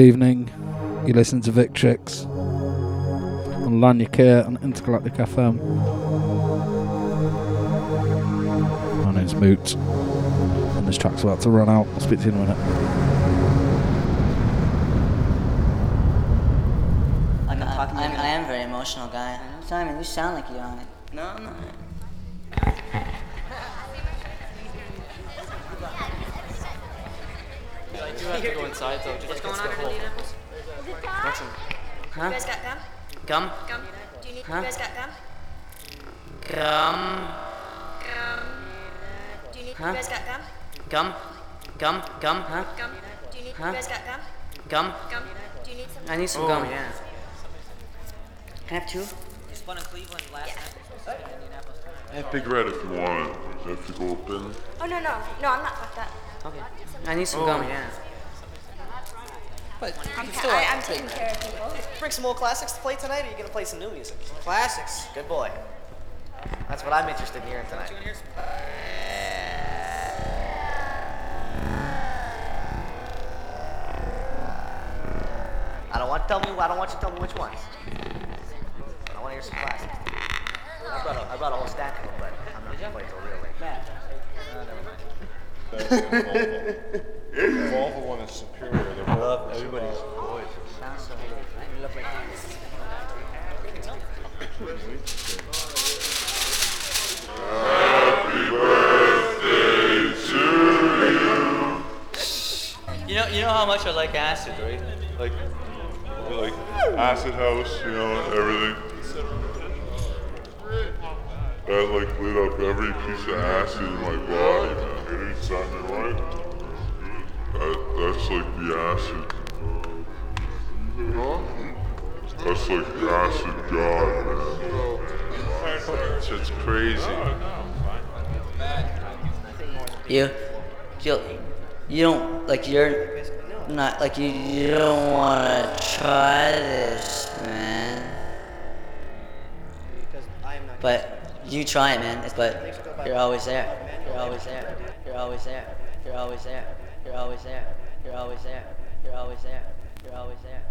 Hello. Good evening. You listen to Victrix on Lanyard Care and Intergalactic FM. My name's Moot, and this track's about to run out. I'll speak to you in a minute. I'm, I'm, I'm, I am a very emotional guy. Simon, you sound like you're on it. No, no. I do have to go inside though. What's going on in Indianapolis? What's it? You Huh? guys got gum? Gum? Gum? Do you need? Huh? You guys got gum? Gum? Gum. Do you need? Huh? You guys got gum? Gum? Gum? Gum? Huh? Gum? Do you need? Huh? You guys got gum? Gum? Gum? Do you need some? I need some Oh, gum. yeah. Can I have two? Just one in Cleveland last night. Indianapolis. Yeah, Big Red if you want it. If you go up in. Oh no no no! I'm not like that. Okay. I need some Oh, gum. yeah. But you I'm, can ca- still I, I'm taking care of people. bring some old classics to play tonight, or are you gonna play some new music? Classics. Good boy. That's what I'm interested in hearing tonight. I don't want to tell me. I don't want you to tell me which ones. I want to hear some classics. I brought a, I brought a whole stack of them, but I'm not gonna play till real late. Uh, The Volvo one is superior. They're both everybody's voice. Sounds so You look like You know, you know how much I like acid, right? Like, like acid house, you know, everything. That like lit up every piece of acid in my body, man. It ain't sounding right. That, that's like the acid. That's like the acid god, man. Shit's crazy. You, you, you don't like you're not like you. You don't want to try this, man. But you try man. But you're always there. You're always there. You're always there. You're always there. You're always there. You're always there. You're always there. You're always there.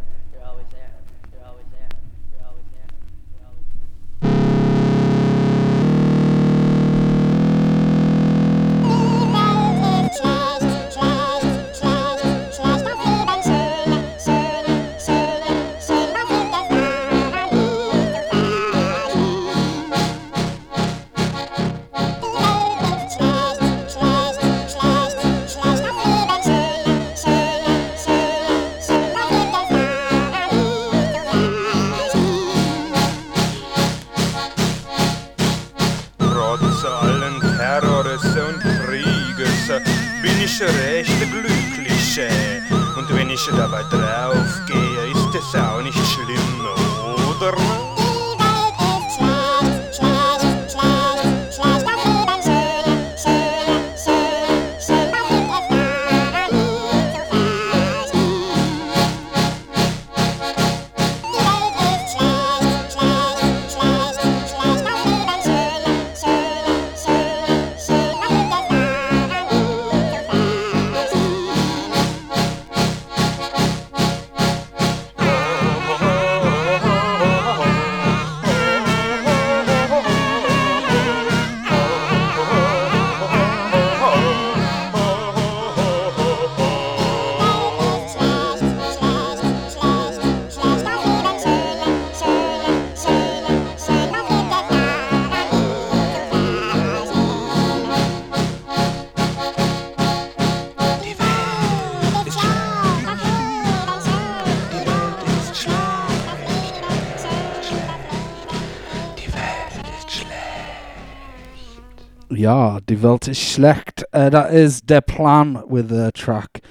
Ja, Die Welt ist schlecht. Uh, that is Der Plan with a track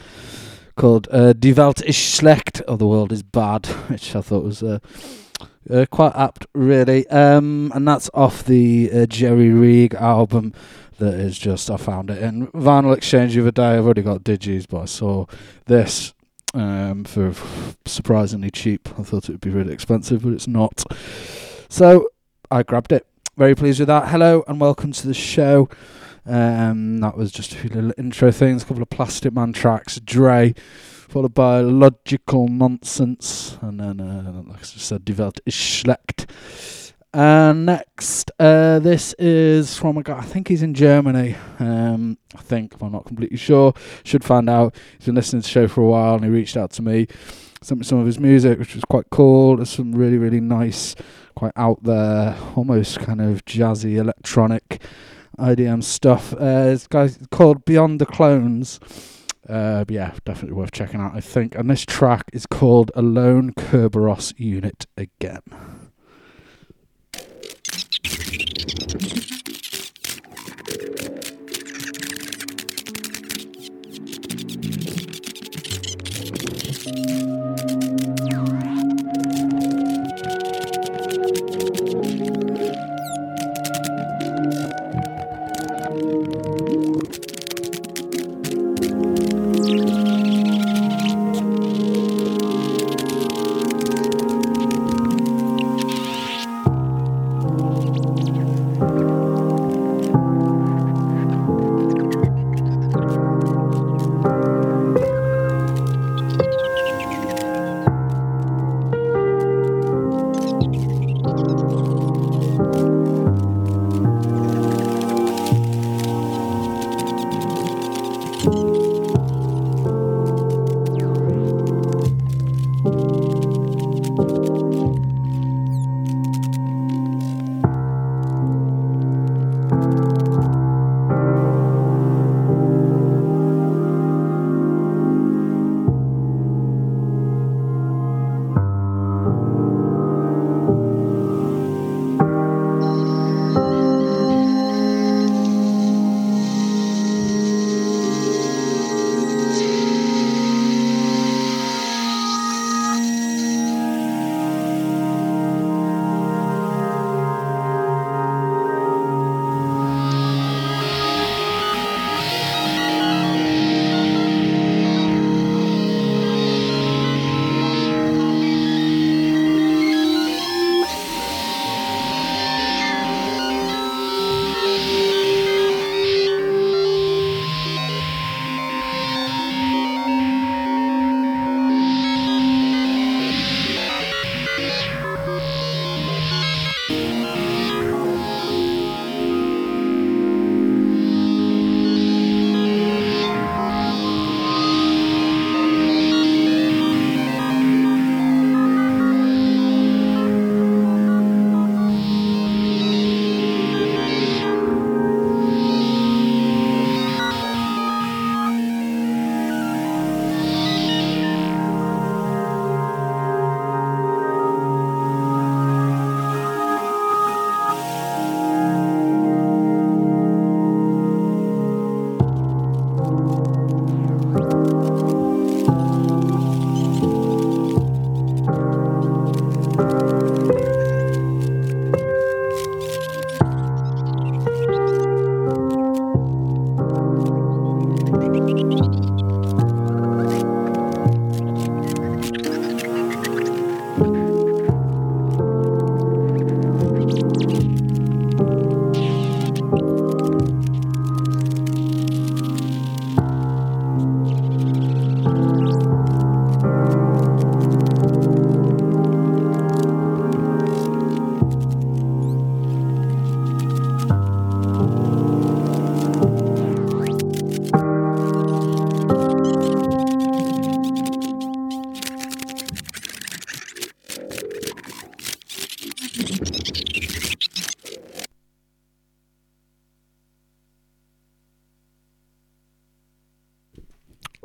called uh, Die Welt ist schlecht, or The World is Bad, which I thought was uh, uh, quite apt, really. Um, and that's off the uh, Geri Reig album that is just, I found it in Vinyl Exchange the other day. I've already got Digis, but I saw this um, for surprisingly cheap. I thought it would be really expensive, but it's not. So I grabbed it. Very pleased with that. Hello and welcome to the show. Um, that was just a few little intro things, a couple of Plastikman tracks, Dre, followed by Lodgikal Nonsense, and then, uh, like I said, Die Welt ist Schlecht. And next, uh, this is from a guy, I think he's in Germany. Um, I think, I'm not completely sure. Should find out. He's been listening to the show for a while and he reached out to me, sent me some of his music, which was quite cool. There's some really, really nice, quite out there, almost kind of jazzy electronic IDM stuff. Uh, this guy's called Beyond the Clones. Uh, yeah, definitely worth checking out, I think. And this track is called Alone Kerberos Unit Again.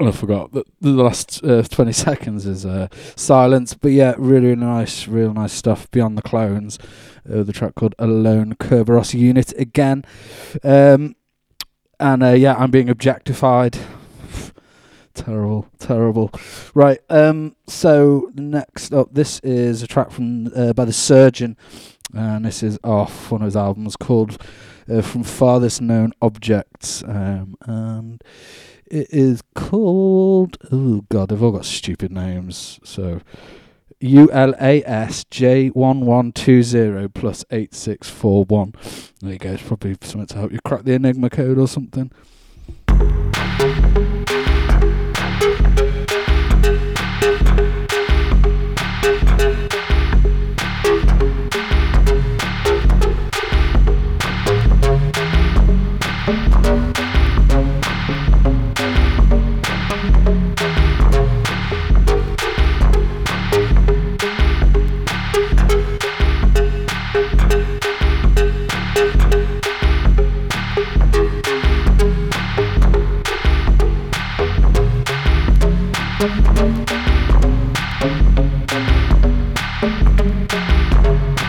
I forgot that the last uh, 20 seconds is uh, silence. But yeah, really, really nice, real nice stuff. Beyond the Clones, uh, the track called Alone Kerberos Unit again. Um, and uh, yeah, I'm being objectified. terrible, terrible. Right, um, so next up, this is a track from uh, by The Surgeon. And this is off one of his albums called uh, From Farthest Known Objects. Um, and it is called. Oh God, they've all got stupid names. So ULAS J1120 plus 8641. There you go. It's probably something to help you crack the Enigma code or something. you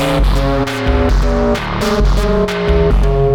Thank you.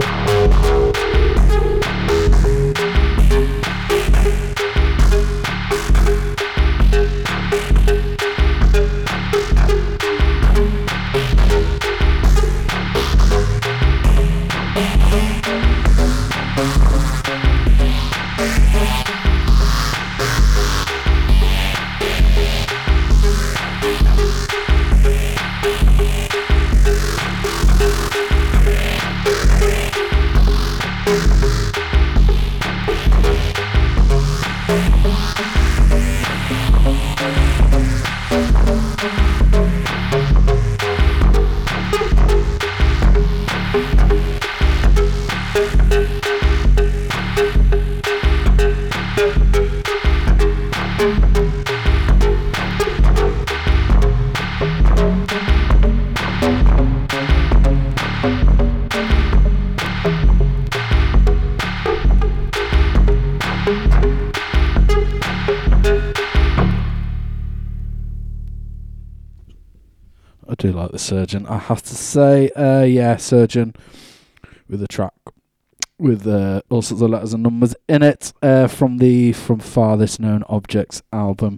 Surgeon. I have to say, uh, yeah, surgeon with a track with uh, all sorts of letters and numbers in it uh, from the from farthest known objects album.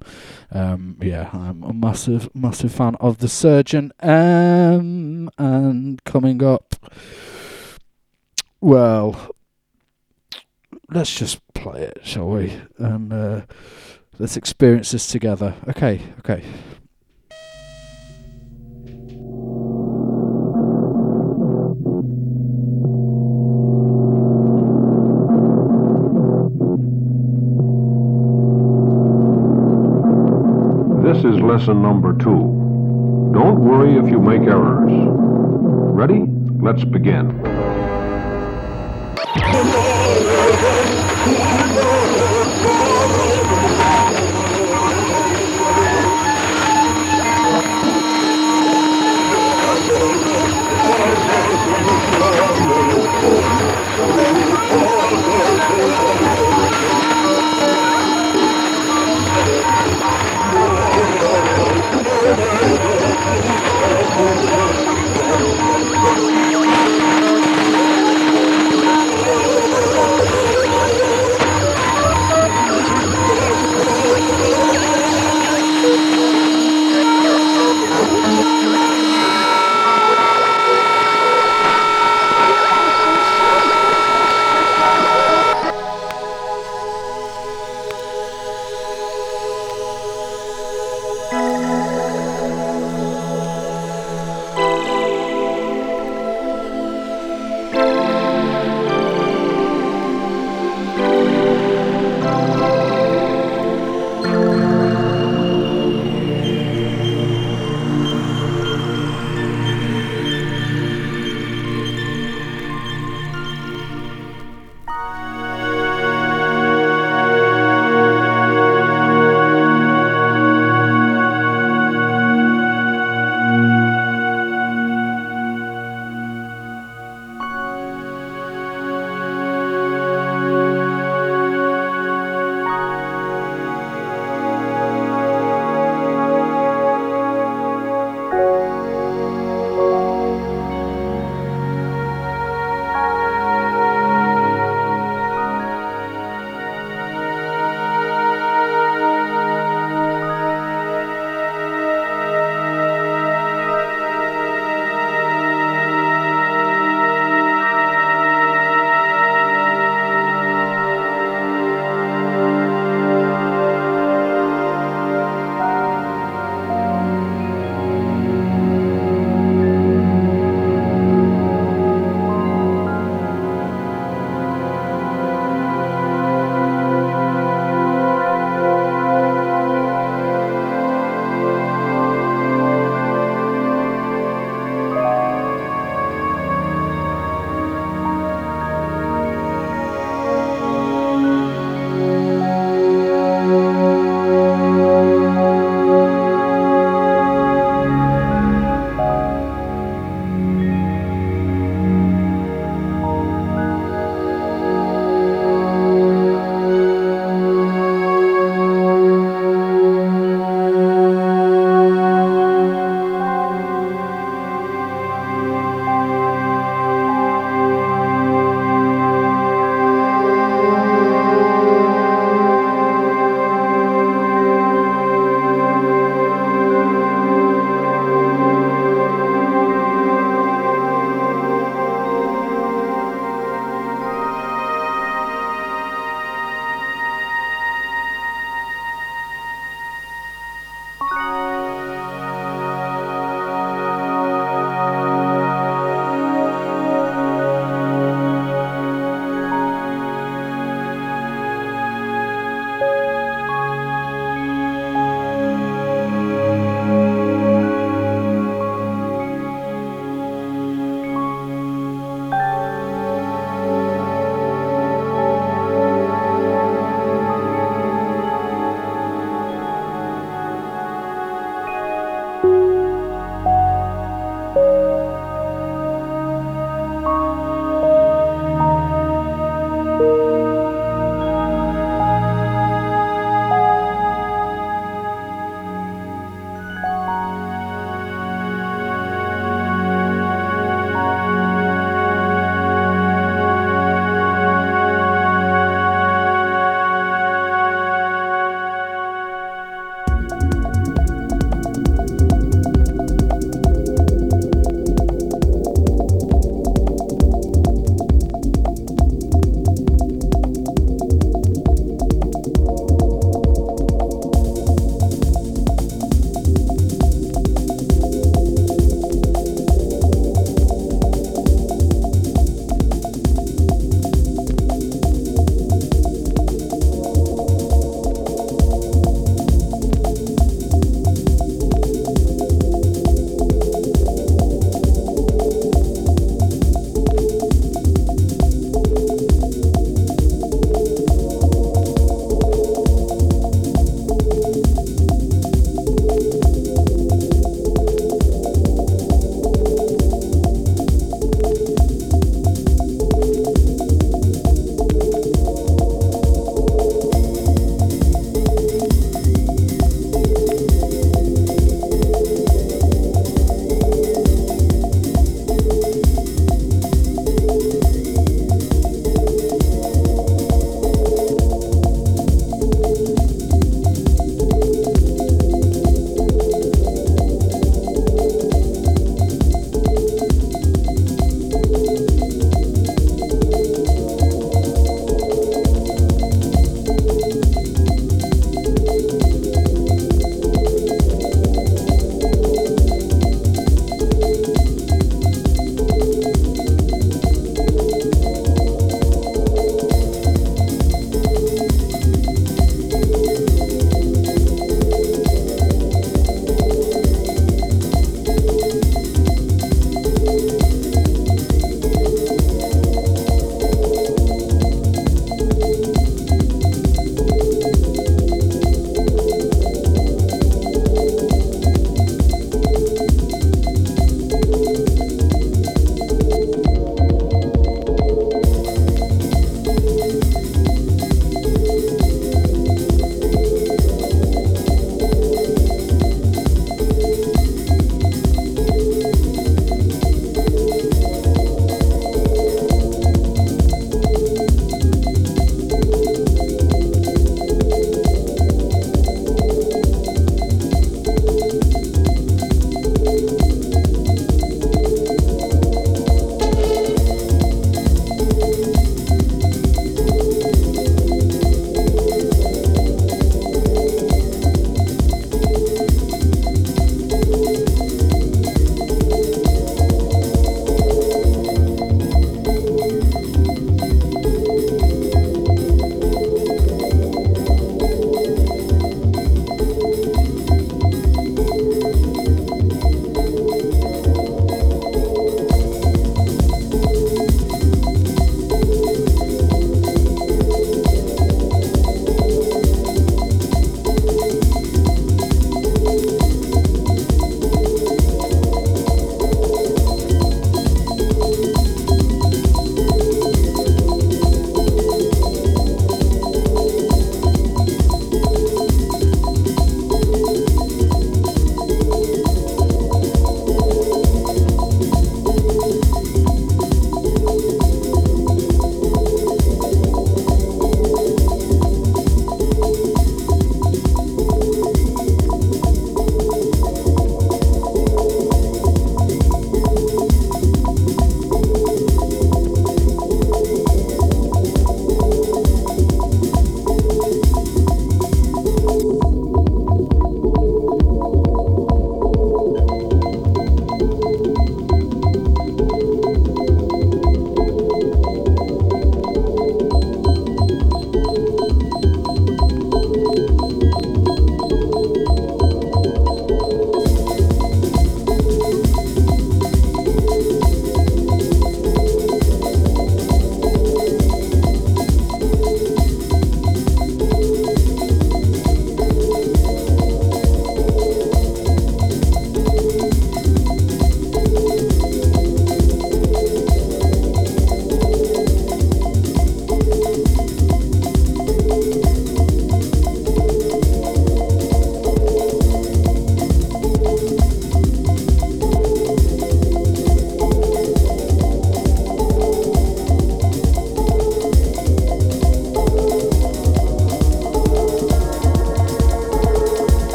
Um, yeah, I'm a massive massive fan of the surgeon. Um, and coming up, well, let's just play it, shall we? And uh, let's experience this together. Okay, okay. Is lesson number two. Don't worry if you make errors. Ready? Let's begin.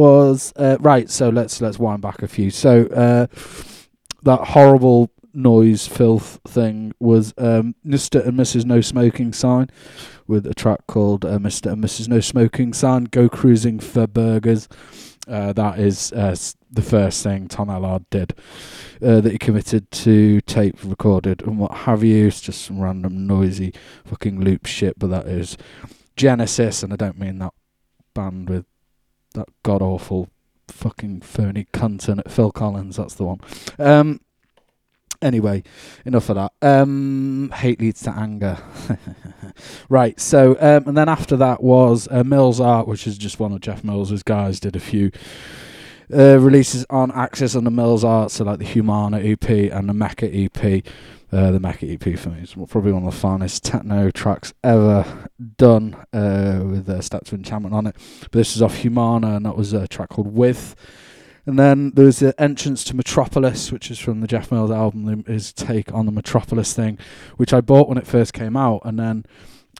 Was uh, right. So let's let's wind back a few. So uh, that horrible noise filth thing was um, Mr. and Mrs. No Smoking Sign with a track called uh, Mr. and Mrs. No Smoking Sign. Go cruising for burgers. Uh, that is uh, the first thing Tom Ellard did uh, that he committed to tape recorded and what have you. It's just some random noisy fucking loop shit, but that is Genesis, and I don't mean that band with that god awful fucking phony cunt. Phil Collins, that's the one. Um, anyway, enough of that. Um, hate leads to anger. right, so um, and then after that was uh, Millsart, which is just one of Jeff Mills's guys. Did a few uh, releases on Axis and the Millsart, so like the Humana EP and the Mecca EP. Uh, the Mecca EP for me is probably one of the finest techno tracks ever done uh, with uh, Step to Enchantment on it. But this is off Humana, and that was a track called With. And then there was the entrance to Metropolis, which is from the Jeff Mills album, his take on the Metropolis thing, which I bought when it first came out, and then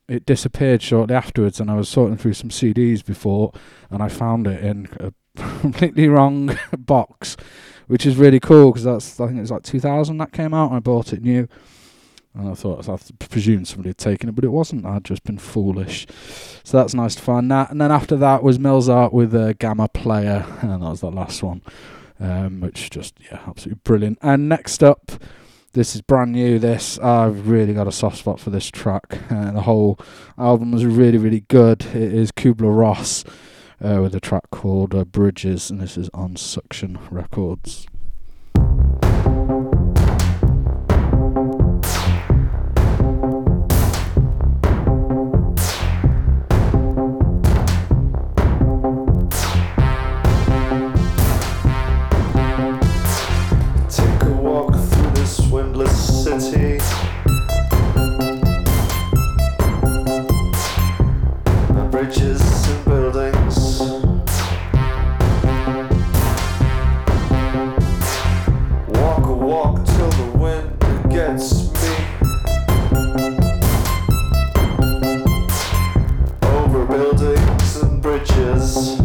it disappeared shortly afterwards. And I was sorting through some CDs before, and I found it in a completely wrong box, which is really cool because that's I think it was like 2000 that came out, and I bought it new. And I thought I presumed somebody had taken it, but it wasn't. I'd just been foolish. So that's nice to find that. And then after that was Millsart with a Gamma Player, and that was the last one, um, which just yeah, absolutely brilliant. And next up, this is brand new. This I've really got a soft spot for this track. Uh, the whole album was really really good. It is Kubler Ross uh, with a track called uh, Bridges, and this is on Suction Records. Bridges.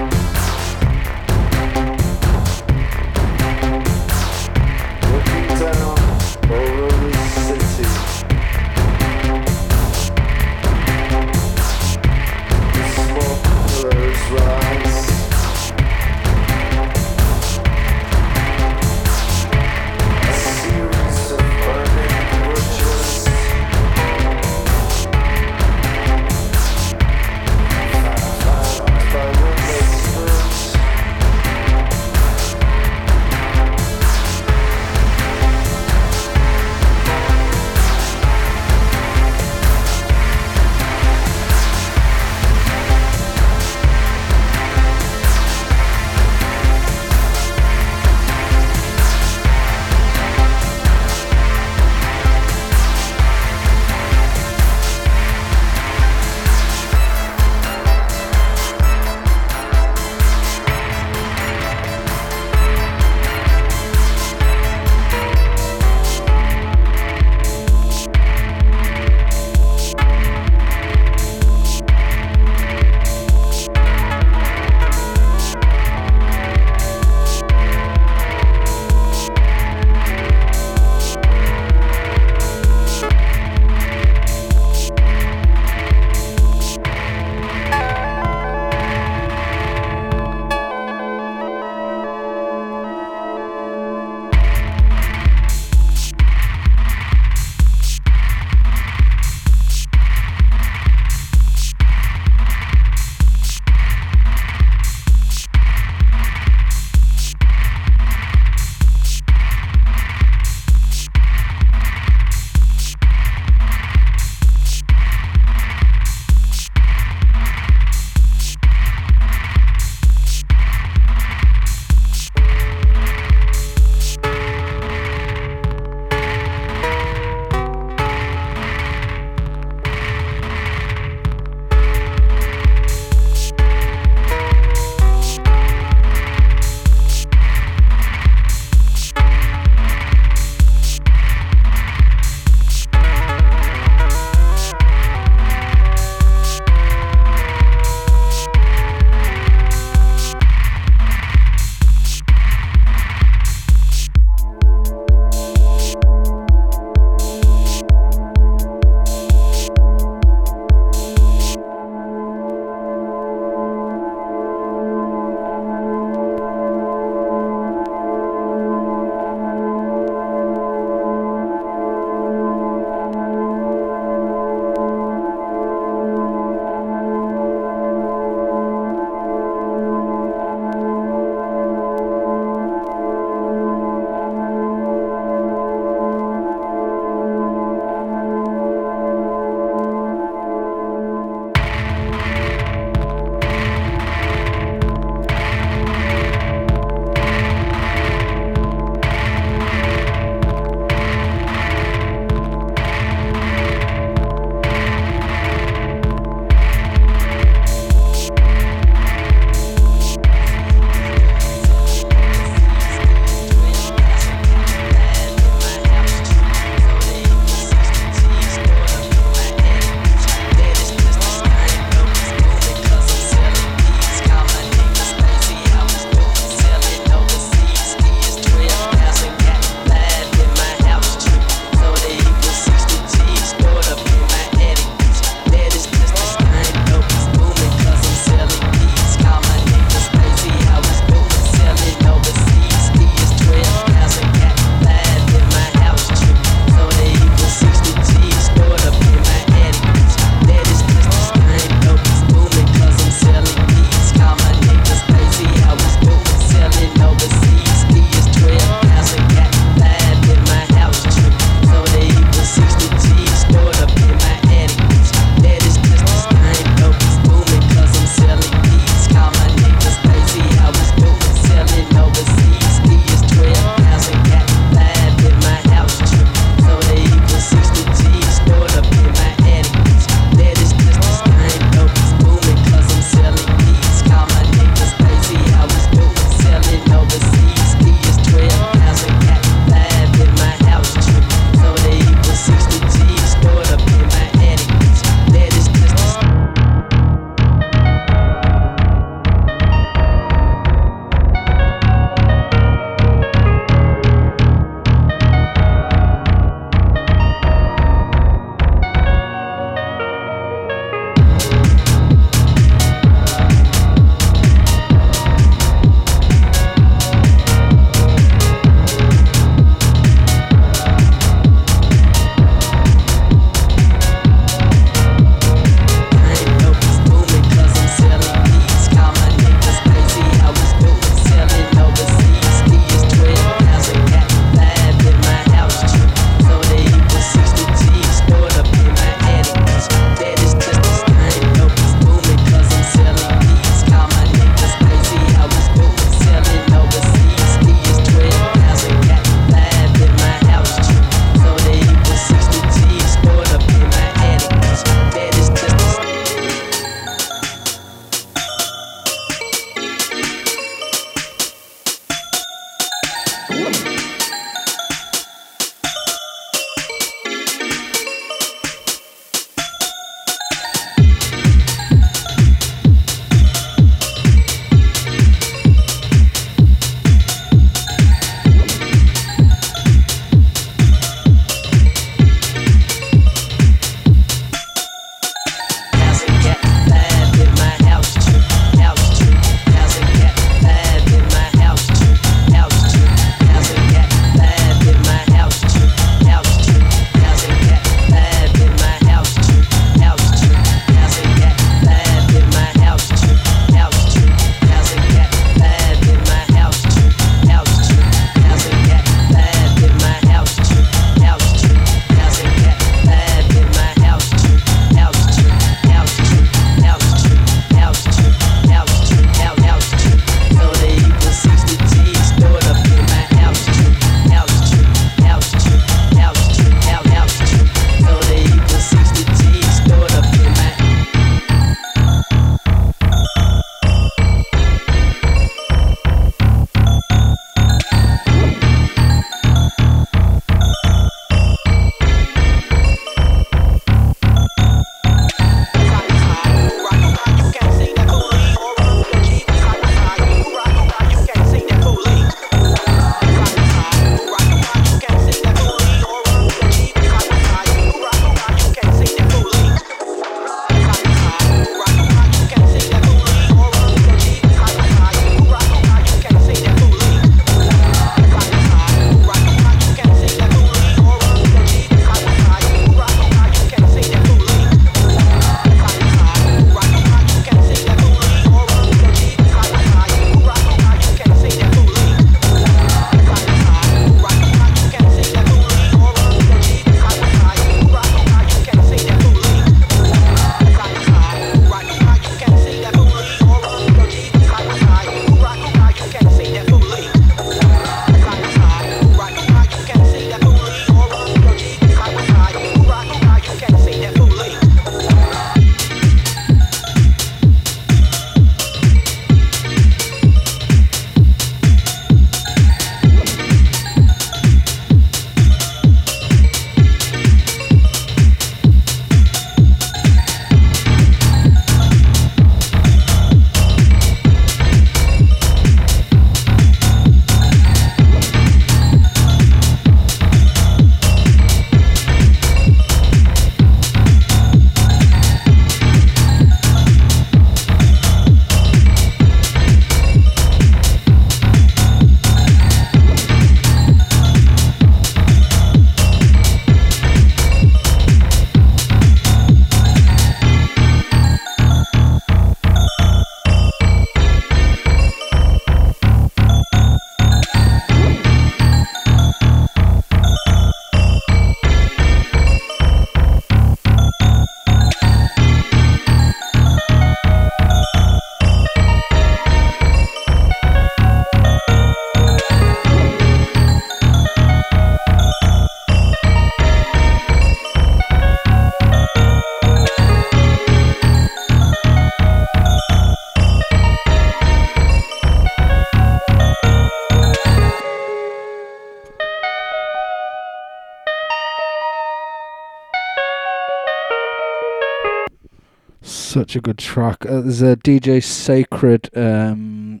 Such a good track. Uh, there's a DJ Sacred um,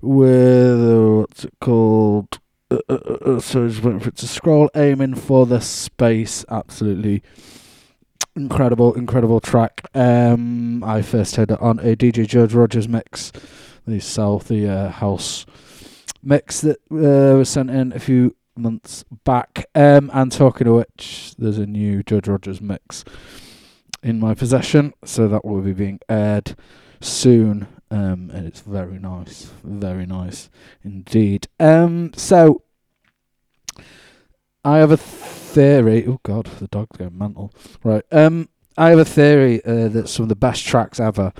with uh, what's it called? Uh, uh, uh, uh, so just waiting for it to scroll. Aiming for the space. Absolutely incredible, incredible track. Um, I first heard it on a DJ George Rogers mix. The South, the uh, house mix that uh, was sent in a few months back. Um, and talking of which, there's a new George Rogers mix in my possession, so that will be being aired soon. Um, and it's very nice, very nice indeed. Um, so I have a theory. Oh God, the dog's going mental. Right. Um, I have a theory uh, that some of the best tracks ever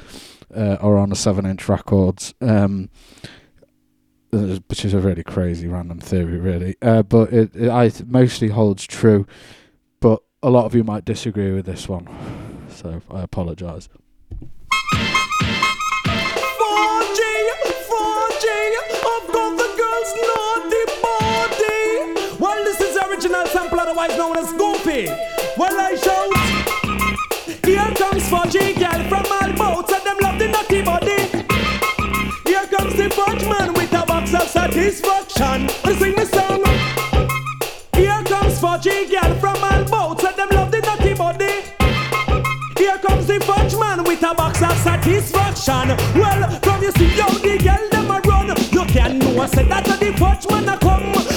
uh, are on the seven-inch records. Um, uh, which is a really crazy random theory, really. Uh, but it, it I mostly holds true. But a lot of you might disagree with this one, so I apologise. 4G, 4G, I've got the girl's naughty body. Well, this is original sample, otherwise known as Goofy. Well, I shout, here comes 4G girl from all boats, and them love the naughty body. Here comes the fudge man with a box of satisfaction. Sing me song. Here comes 4G girl satisfaction. Well, from you see how the girl them a run, you can know I said that the fudge man a come.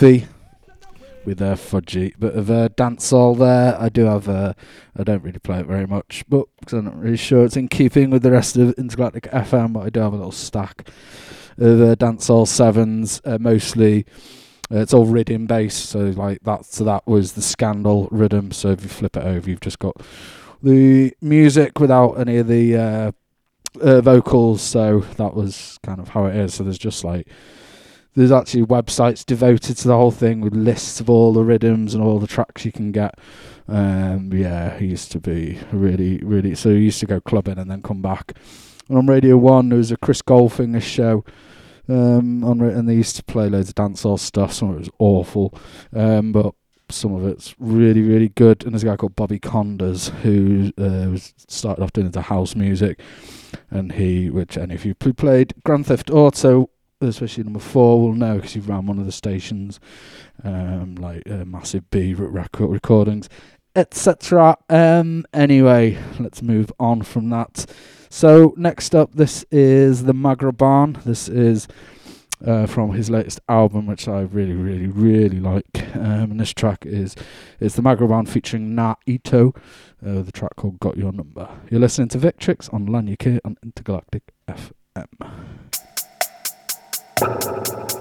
Goofy with uh, Fudgie, bit of uh, dancehall there. I do have. Uh, I don't really play it very much, but because I'm not really sure it's in keeping with the rest of Intergalactic FM. But I do have a little stack of uh, dancehall sevens, uh, mostly. Uh, it's all rhythm based, so like that. So that was the Scandal rhythm. So if you flip it over, you've just got the music without any of the uh, uh, vocals. So that was kind of how it is. So there's just like there's actually websites devoted to the whole thing with lists of all the rhythms and all the tracks you can get. Um, yeah, he used to be really, really. So he used to go clubbing and then come back. And on Radio One, there was a Chris Goldfinger show. Um, on and they used to play loads of dancehall stuff. Some of it was awful, um, but some of it's really, really good. And there's a guy called Bobby Konders who uh, started off doing the house music, and he, which any of you played Grand Theft Auto, especially number four, will know because he ran one of the stations, um, like uh, Massive B record recordings, etc. Um, anyway, let's move on from that. So next up, this is the Maghreban. This is uh, from his latest album, which I really, really, really like. Um, and this track is is the Maghreban featuring Nah Eeto, uh, the track called "Got Your Number." You're listening to Victrix on Lanyuk on Intergalactic FM. Thank you.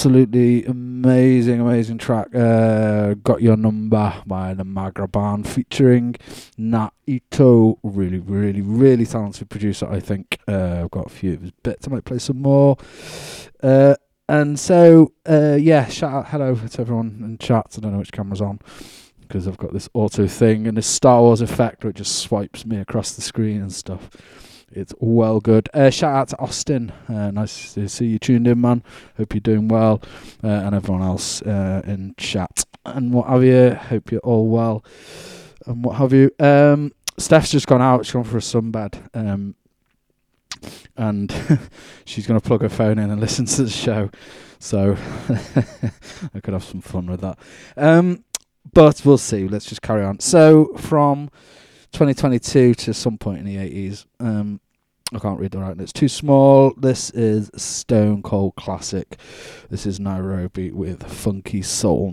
Absolutely amazing, amazing track. Uh, Got Your Number by the Maghreban featuring Nat. Really, really, really talented producer, I think. Uh, I've got a few of his bits. I might play some more. Uh, and so, uh, yeah, shout out, hello to everyone in chat. I don't know which camera's on because I've got this auto thing and this Star Wars effect it just swipes me across the screen and stuff. It's well good. Uh, shout out to Austin. Uh, nice to see you tuned in, man. Hope you're doing well. Uh, and everyone else uh, in chat and what have you. Hope you're all well and what have you. Um, Steph's just gone out. She's gone for a sunbed. Um, and she's going to plug her phone in and listen to the show. So I could have some fun with that. Um, but we'll see. Let's just carry on. So from 2022 to some point in the 80s. Um, I can't read the writing. It's too small. This is Stone Cold Classic. This is Nairobi with Funky Soul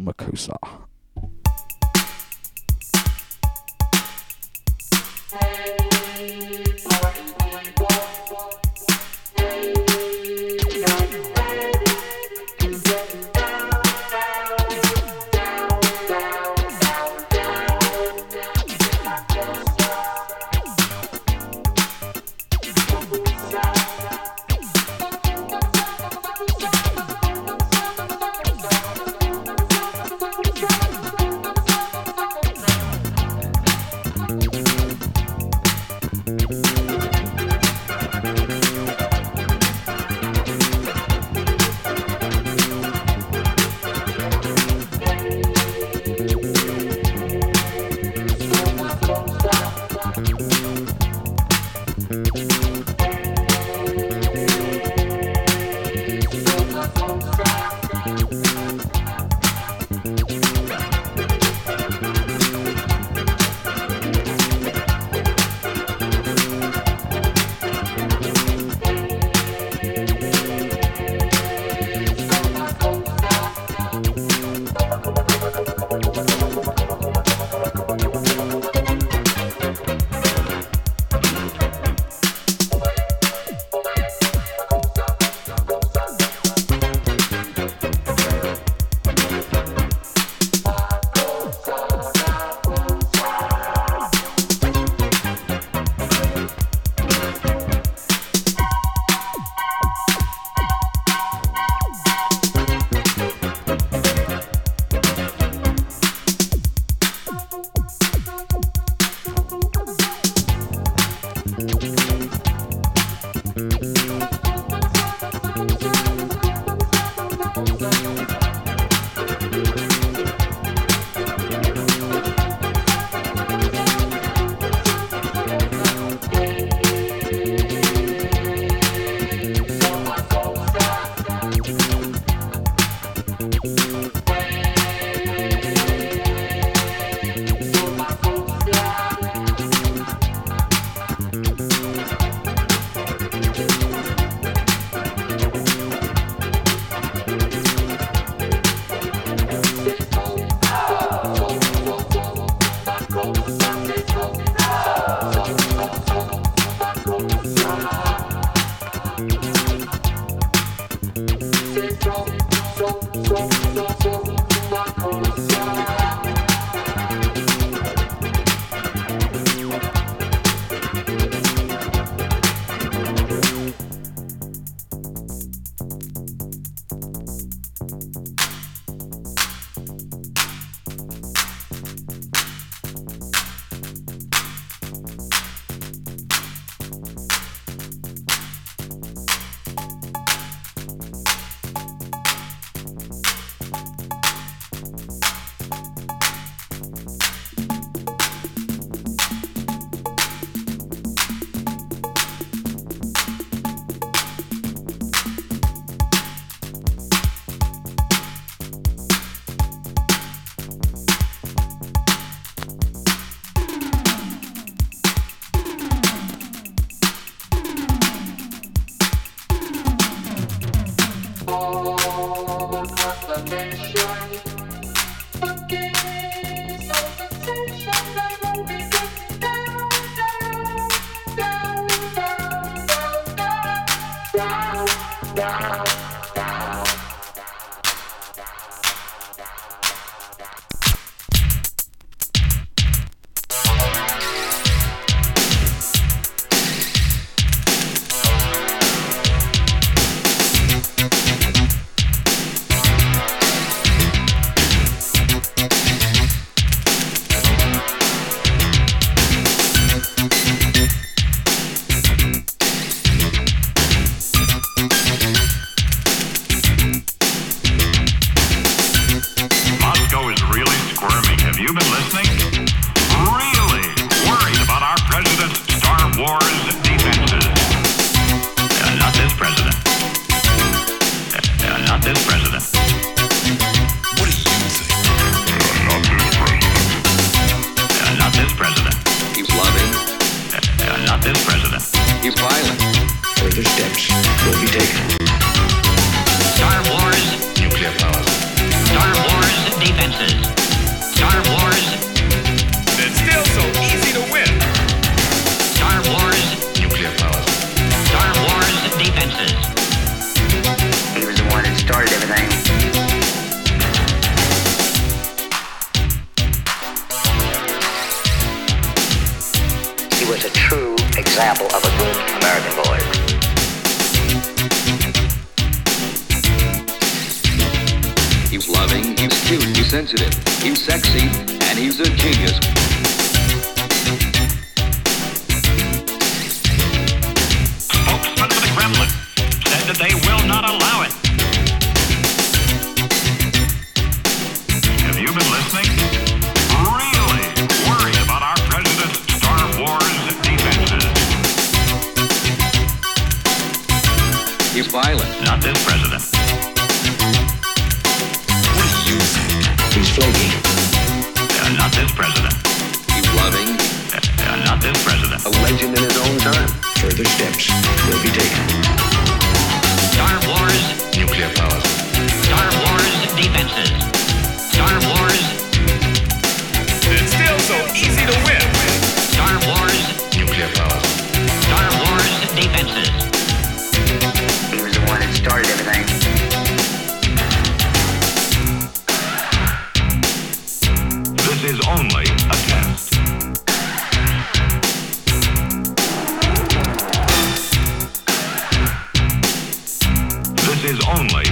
This is only a test. This is only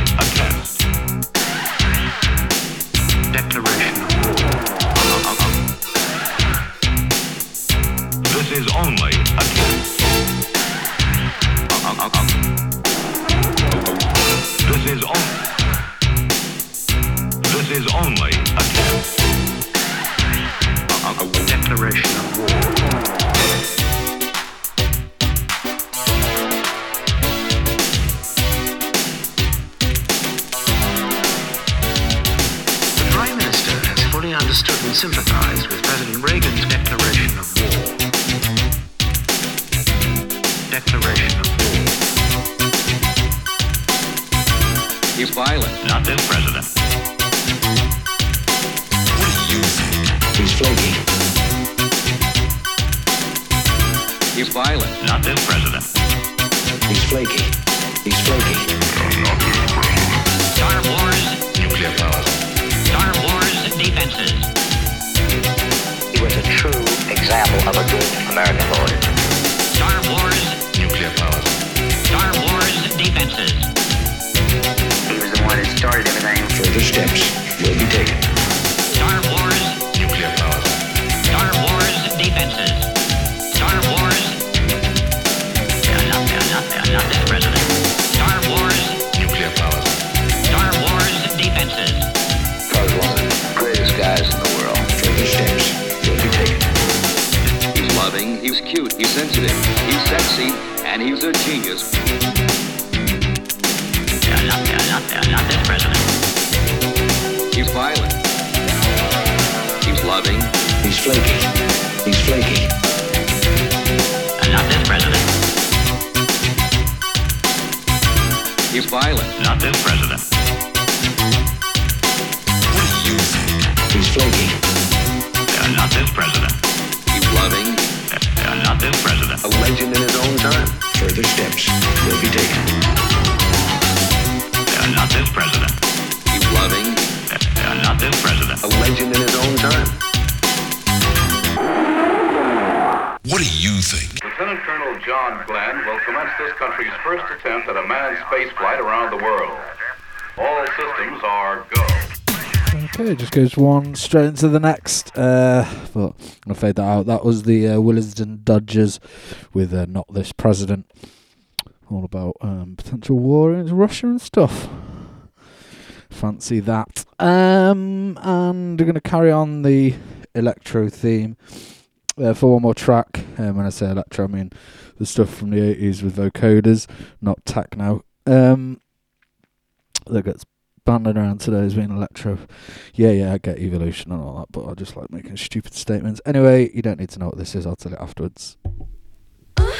goes one straight into the next. Uh, but I'll fade that out. That was the uh, Willesden Dodgers with uh, Not This President. All about um, potential war against Russia and stuff. Fancy that. Um, and we're going to carry on the electro theme uh, for one more track. Um, when I say electro, I mean the stuff from the 80s with vocoders, not techno. Um, that gets banded around today as being electro. Yeah, yeah, I get evolution and all that, but I just like making stupid statements. Anyway, you don't need to know what this is. I'll tell you afterwards. Uh,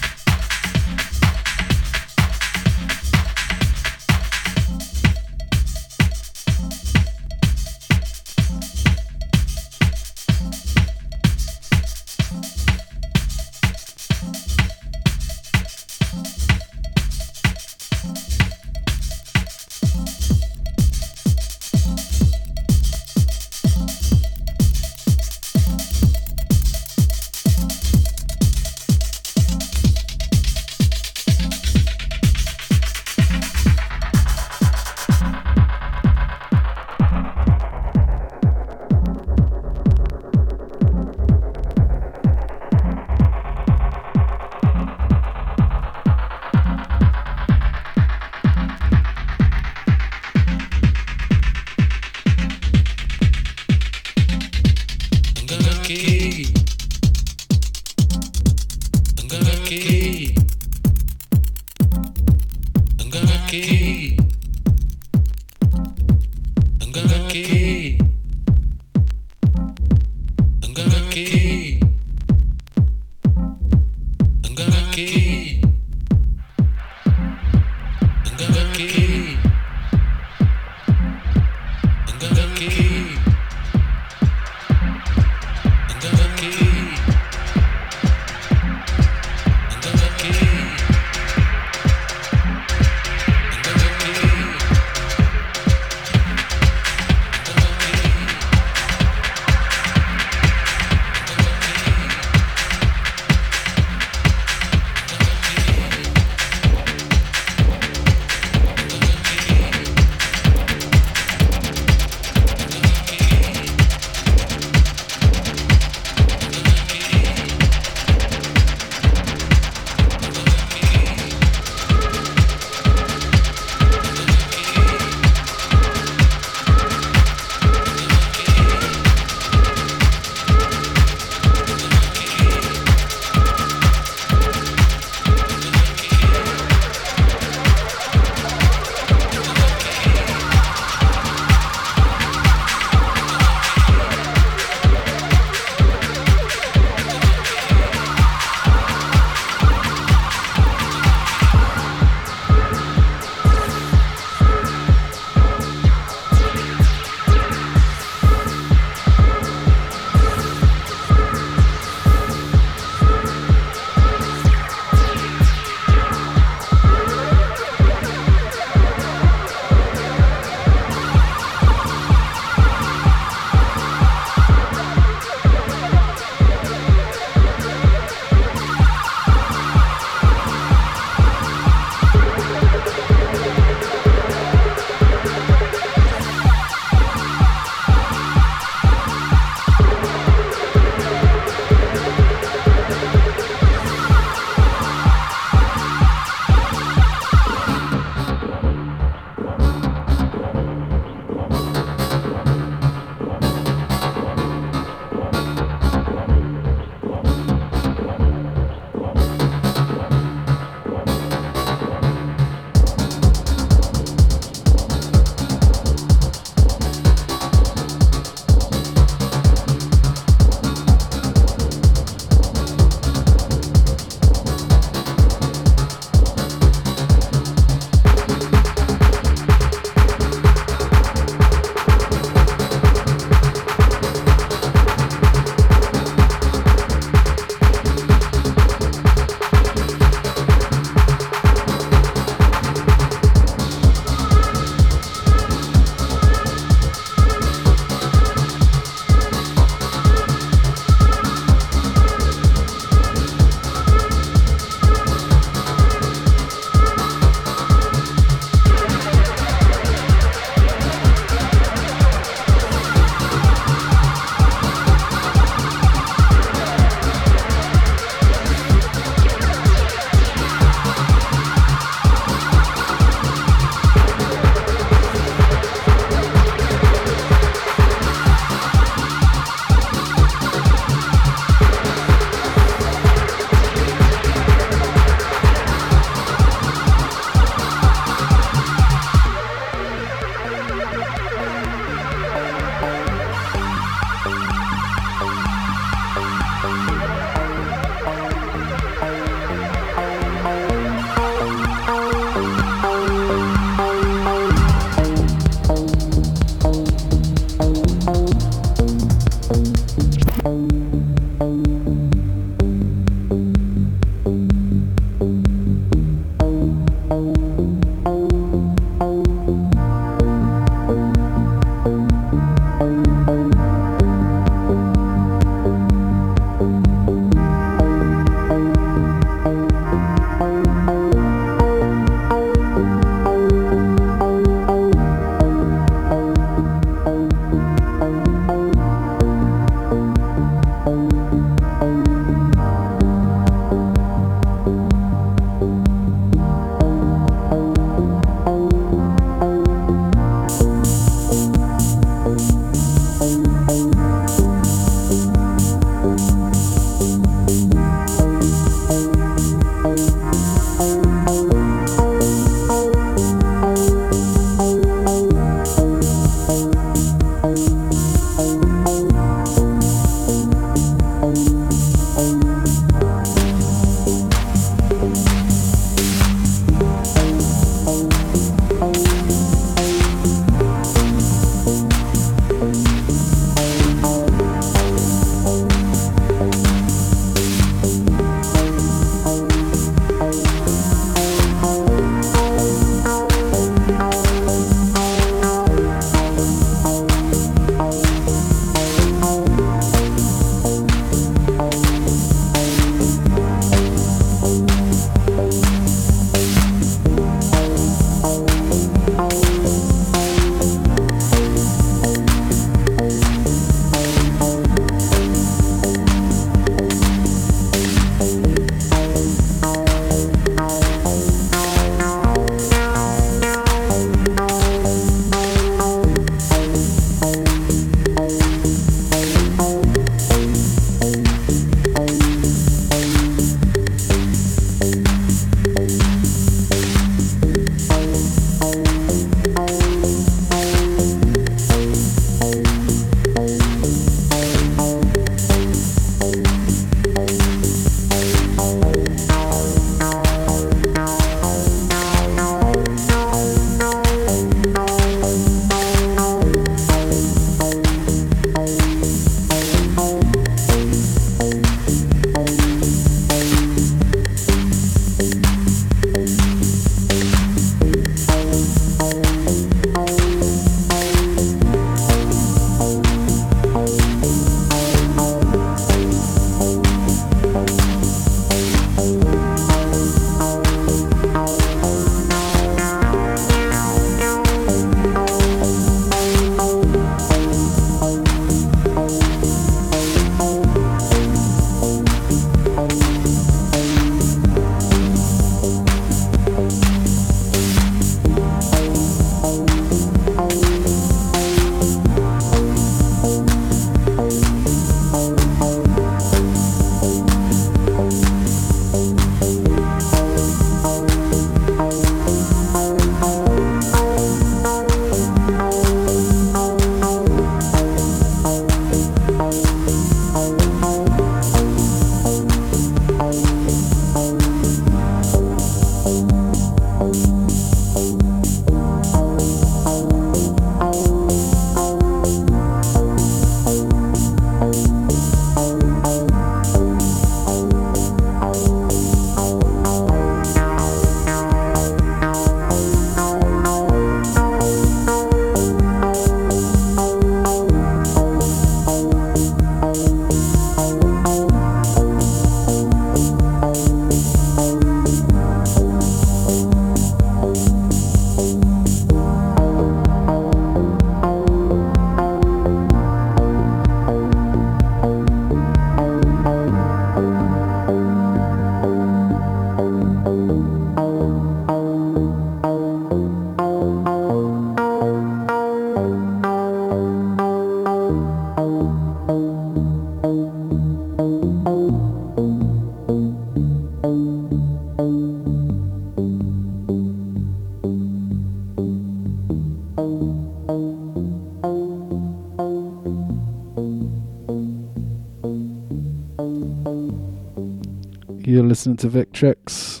listening to Victrix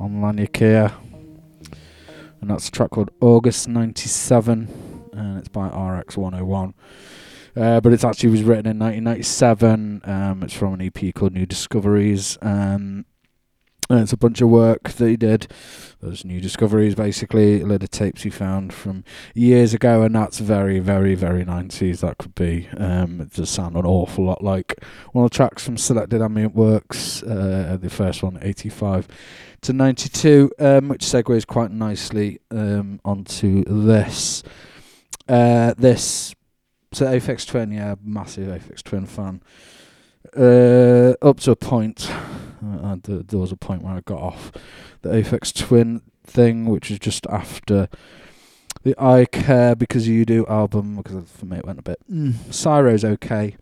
on Lanyakea. And that's a track called August 97. And it's by RX 101. Uh, but it actually was written in 1997. Um, it's from an EP called New Discoveries. Um, and it's a bunch of work that he did. Those new discoveries, basically, a load of tapes he found from years ago, and that's very, very, very 90s. That could be. Um, it does sound an awful lot like one of the tracks from Selected Ambient Works, uh, the first one, 85 to 92, um, which segues quite nicely um, onto this. Uh, this, so Aphex Twin, yeah, massive Aphex Twin fan. Uh, up to a point, uh, th- there was a point where I got off the Aphex Twin thing, which is just after the I Care Because You Do album, because for me it went a bit. Mm, Syro's okay,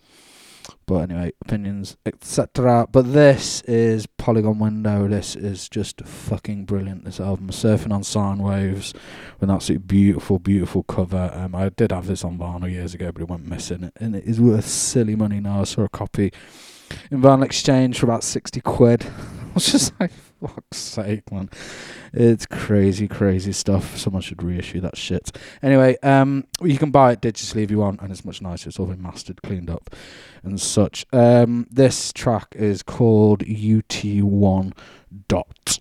but anyway, opinions, etc. But this is Polygon Window. This is just fucking brilliant. This album, Surfing on Sine Waves, with an absolutely beautiful, beautiful cover. Um, I did have this on vinyl years ago, but it went missing, and it is worth silly money now. I saw a copy in Vinyl Exchange for about 60 quid. I was just like, fuck's sake, man. It's crazy, crazy stuff. Someone should reissue that shit. Anyway, um, you can buy it digitally if you want, and it's much nicer. It's all been mastered, cleaned up, and such. Um, this track is called UT1 Dot.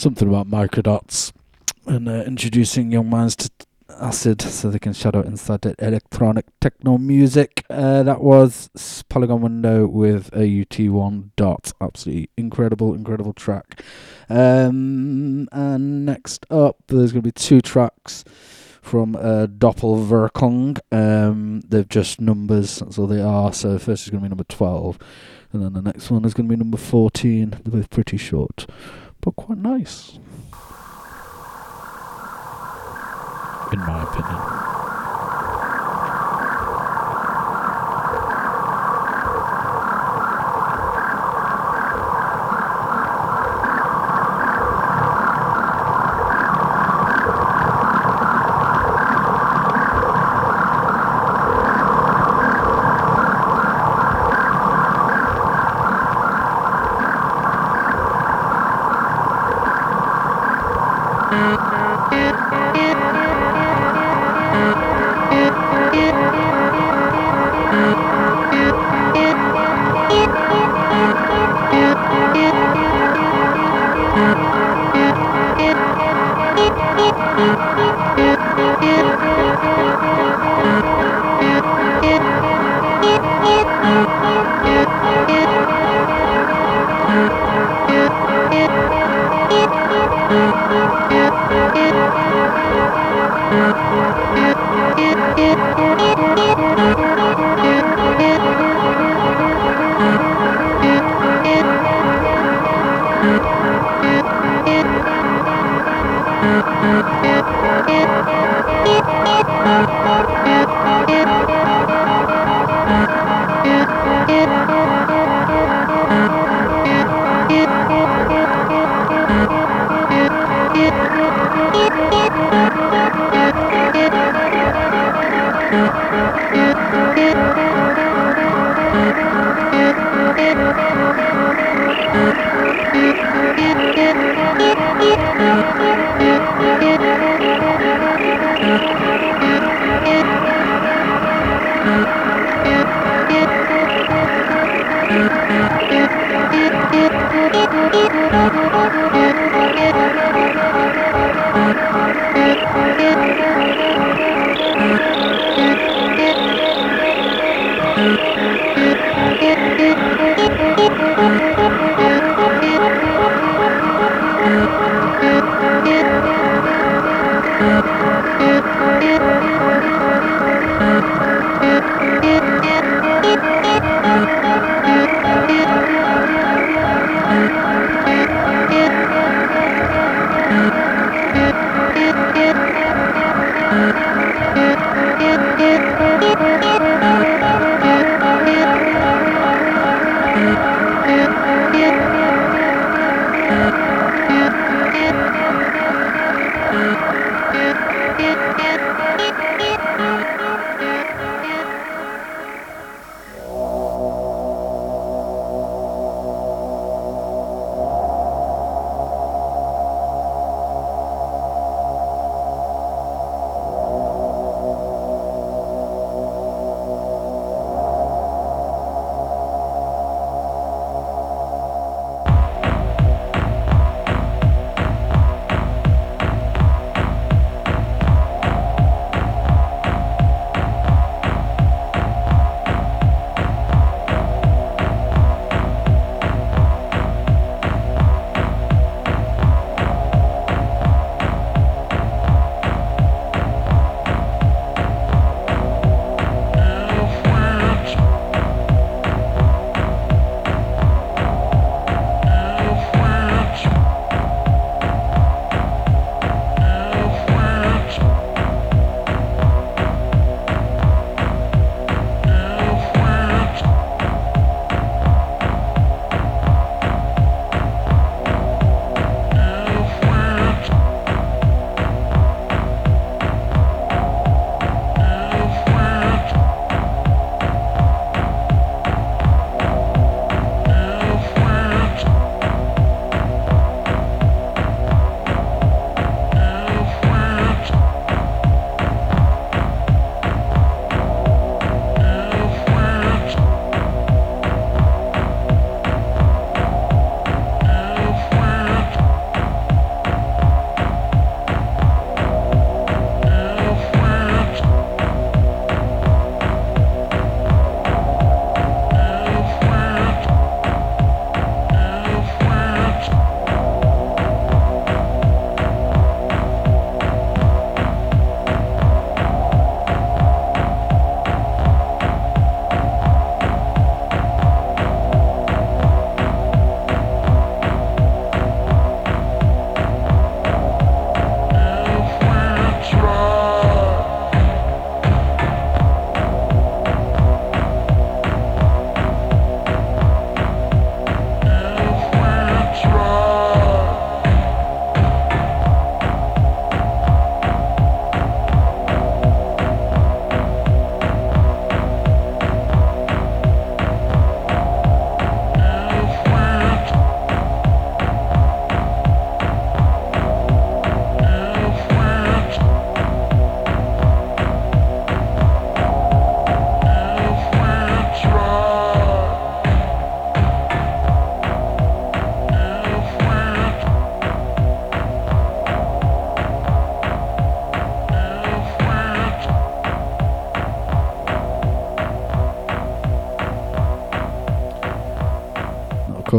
Something about microdots and uh, introducing young minds to acid so they can shadow inside the electronic techno music. Uh, that was Polygon Window with a UT1 dot. Absolutely incredible, incredible track. Um, and next up, there's going to be two tracks from uh, Doppelwirkung. Um, they're just numbers, that's all they are. So first is going to be number 12, and then the next one is going to be number 14. They're both pretty short, but quite nice. In my opinion.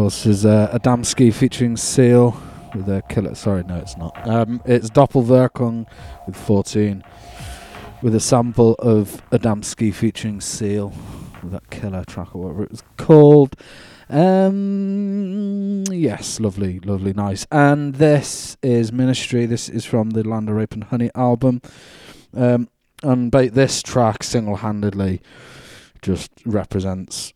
Course, is uh, Adamski featuring Seal with a killer. Sorry, no, it's not. Um, it's Doppelwirkung with 14 with a sample of Adamski featuring Seal with that killer track or whatever it was called. Um, yes, lovely, lovely, nice. And this is Ministry. This is from the Land of Rape and Honey album. Um, and ba- this track single handedly just represents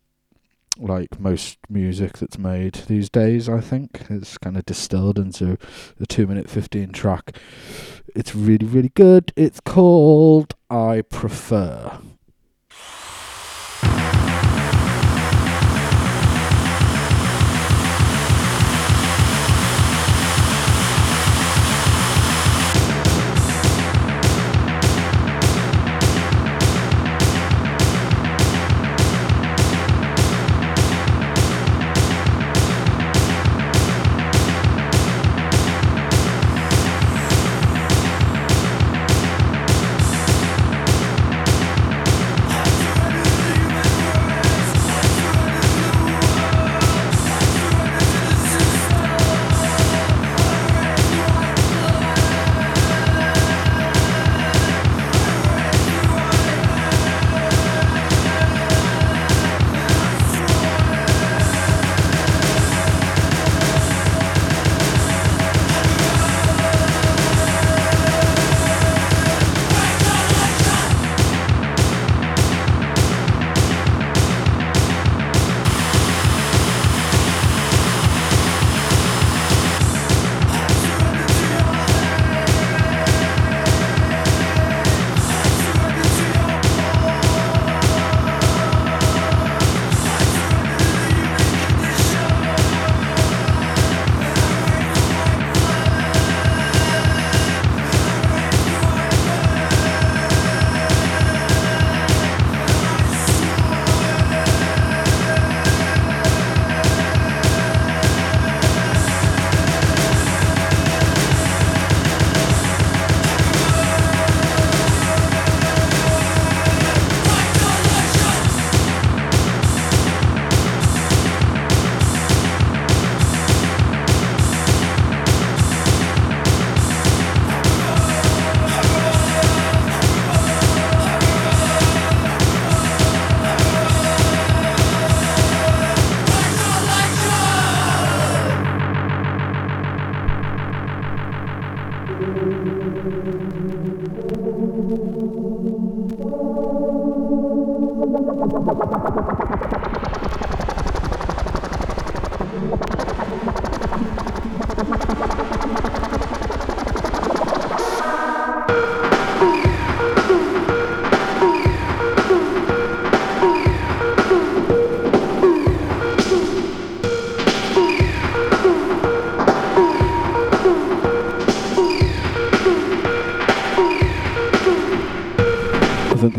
like most music that's made these days, I think. It's kind of distilled into a 2 minute 15 track. It's really, really good. It's called I Prefer.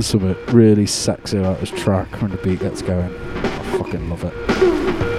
Something really sexy about this track when the beat gets going. I fucking love it.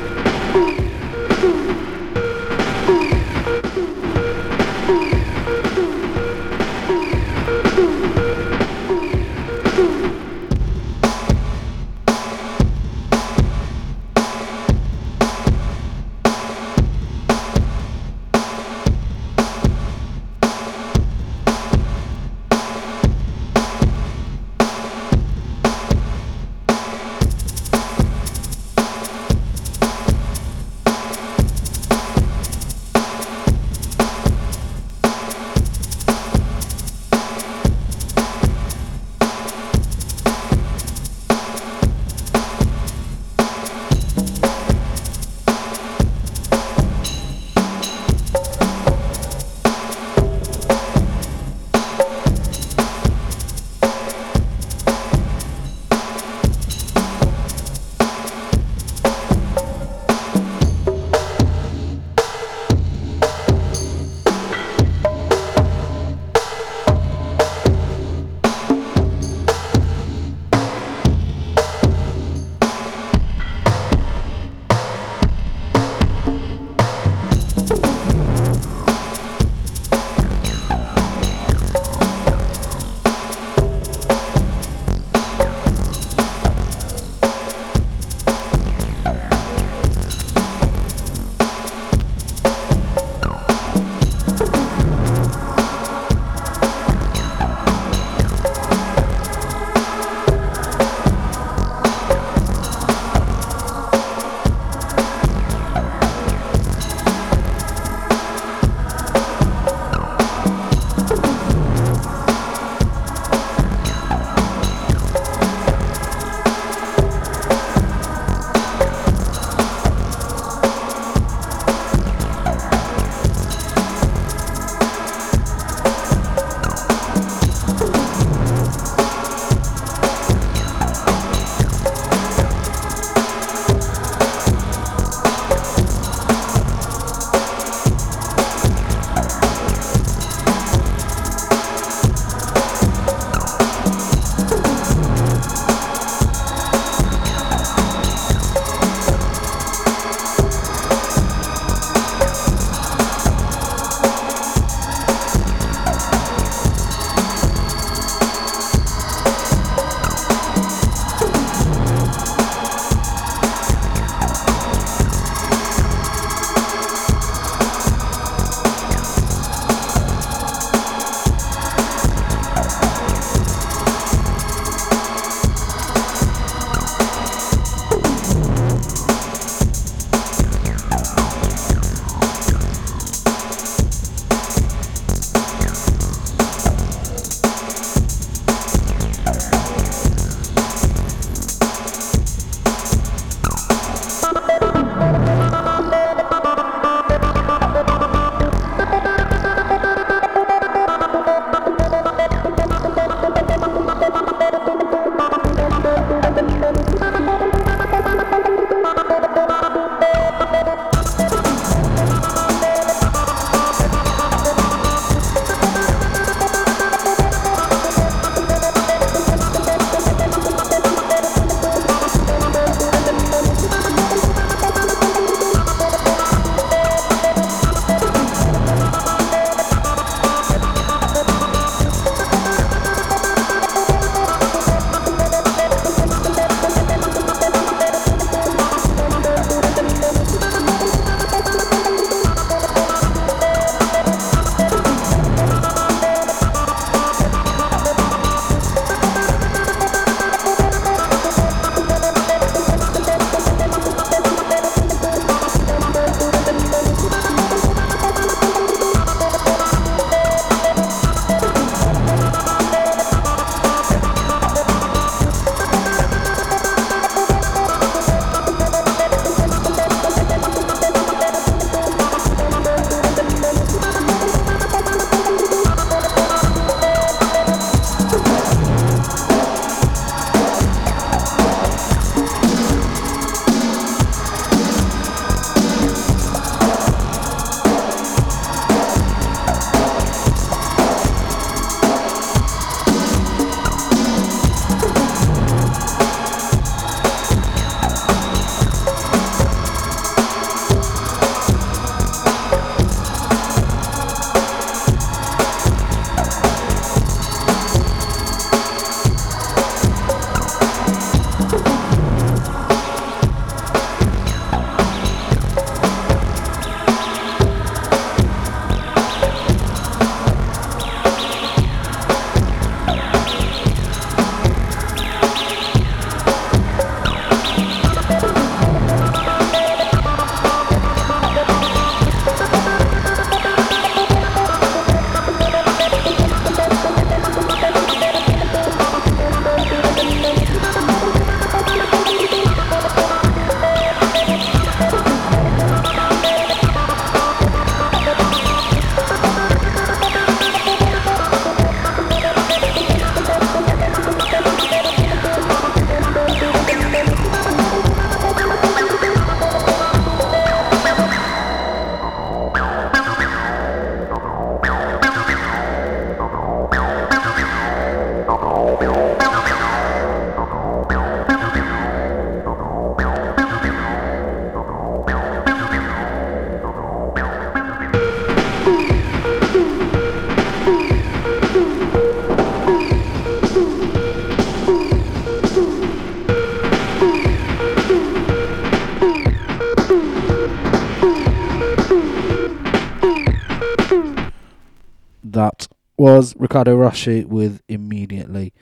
Was Riccardo Rocchi with Immediately.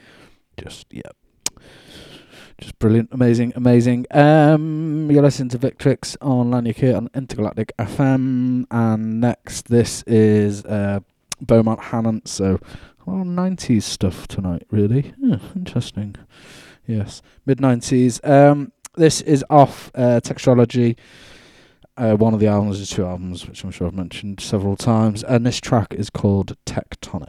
Just, yeah. Just brilliant, amazing, amazing. Um, you're listening to Victrix on Lanyard here on Intergalactic FM. And next, this is uh, Beaumont Hannant. So, well, 90s stuff tonight, really. Yeah, interesting. Yes, mid 90s. Um, this is off uh, Texturology uh, one of the albums is two albums, which I'm sure I've mentioned several times, and this track is called Teqtonik.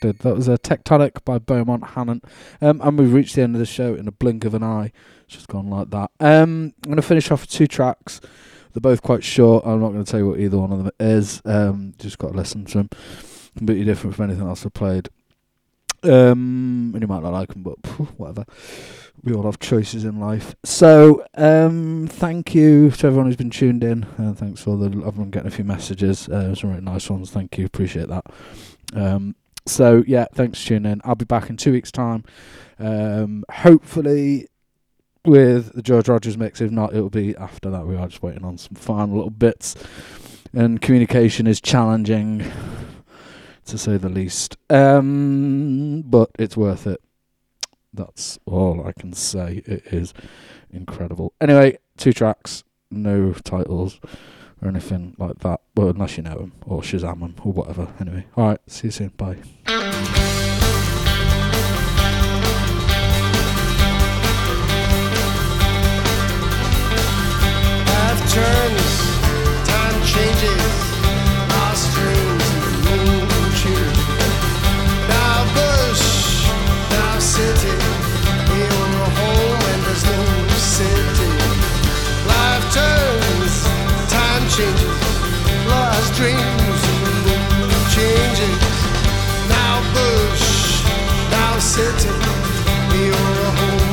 That was a Teqtonik by Beaumont Hannant. Um, and we've reached the end of the show in a blink of an eye. It's just gone like that. Um, I'm going to finish off with two tracks. They're both quite short. I'm not going to tell you what either one of them is. Um, just got to listen to them. Completely different from anything else I've played. Um, and you might not like them, but whatever. We all have choices in life. So, um, thank you to everyone who's been tuned in. Uh, thanks for the everyone getting a few messages. Uh, some really nice ones. Thank you. Appreciate that. Um, so yeah, thanks for tuning in. I'll be back in two weeks' time. Um, hopefully with the George Rogers mix. If not, it'll be after that. We are just waiting on some final little bits, and communication is challenging, to say the least. Um, but it's worth it. That's all I can say. It is incredible. Anyway, two tracks, no titles or anything like that. Well, unless you know them or Shazam them or whatever. Anyway, all right. See you soon. Bye. Changes, changes, lost dreams changes. Now bush, now city, you're a home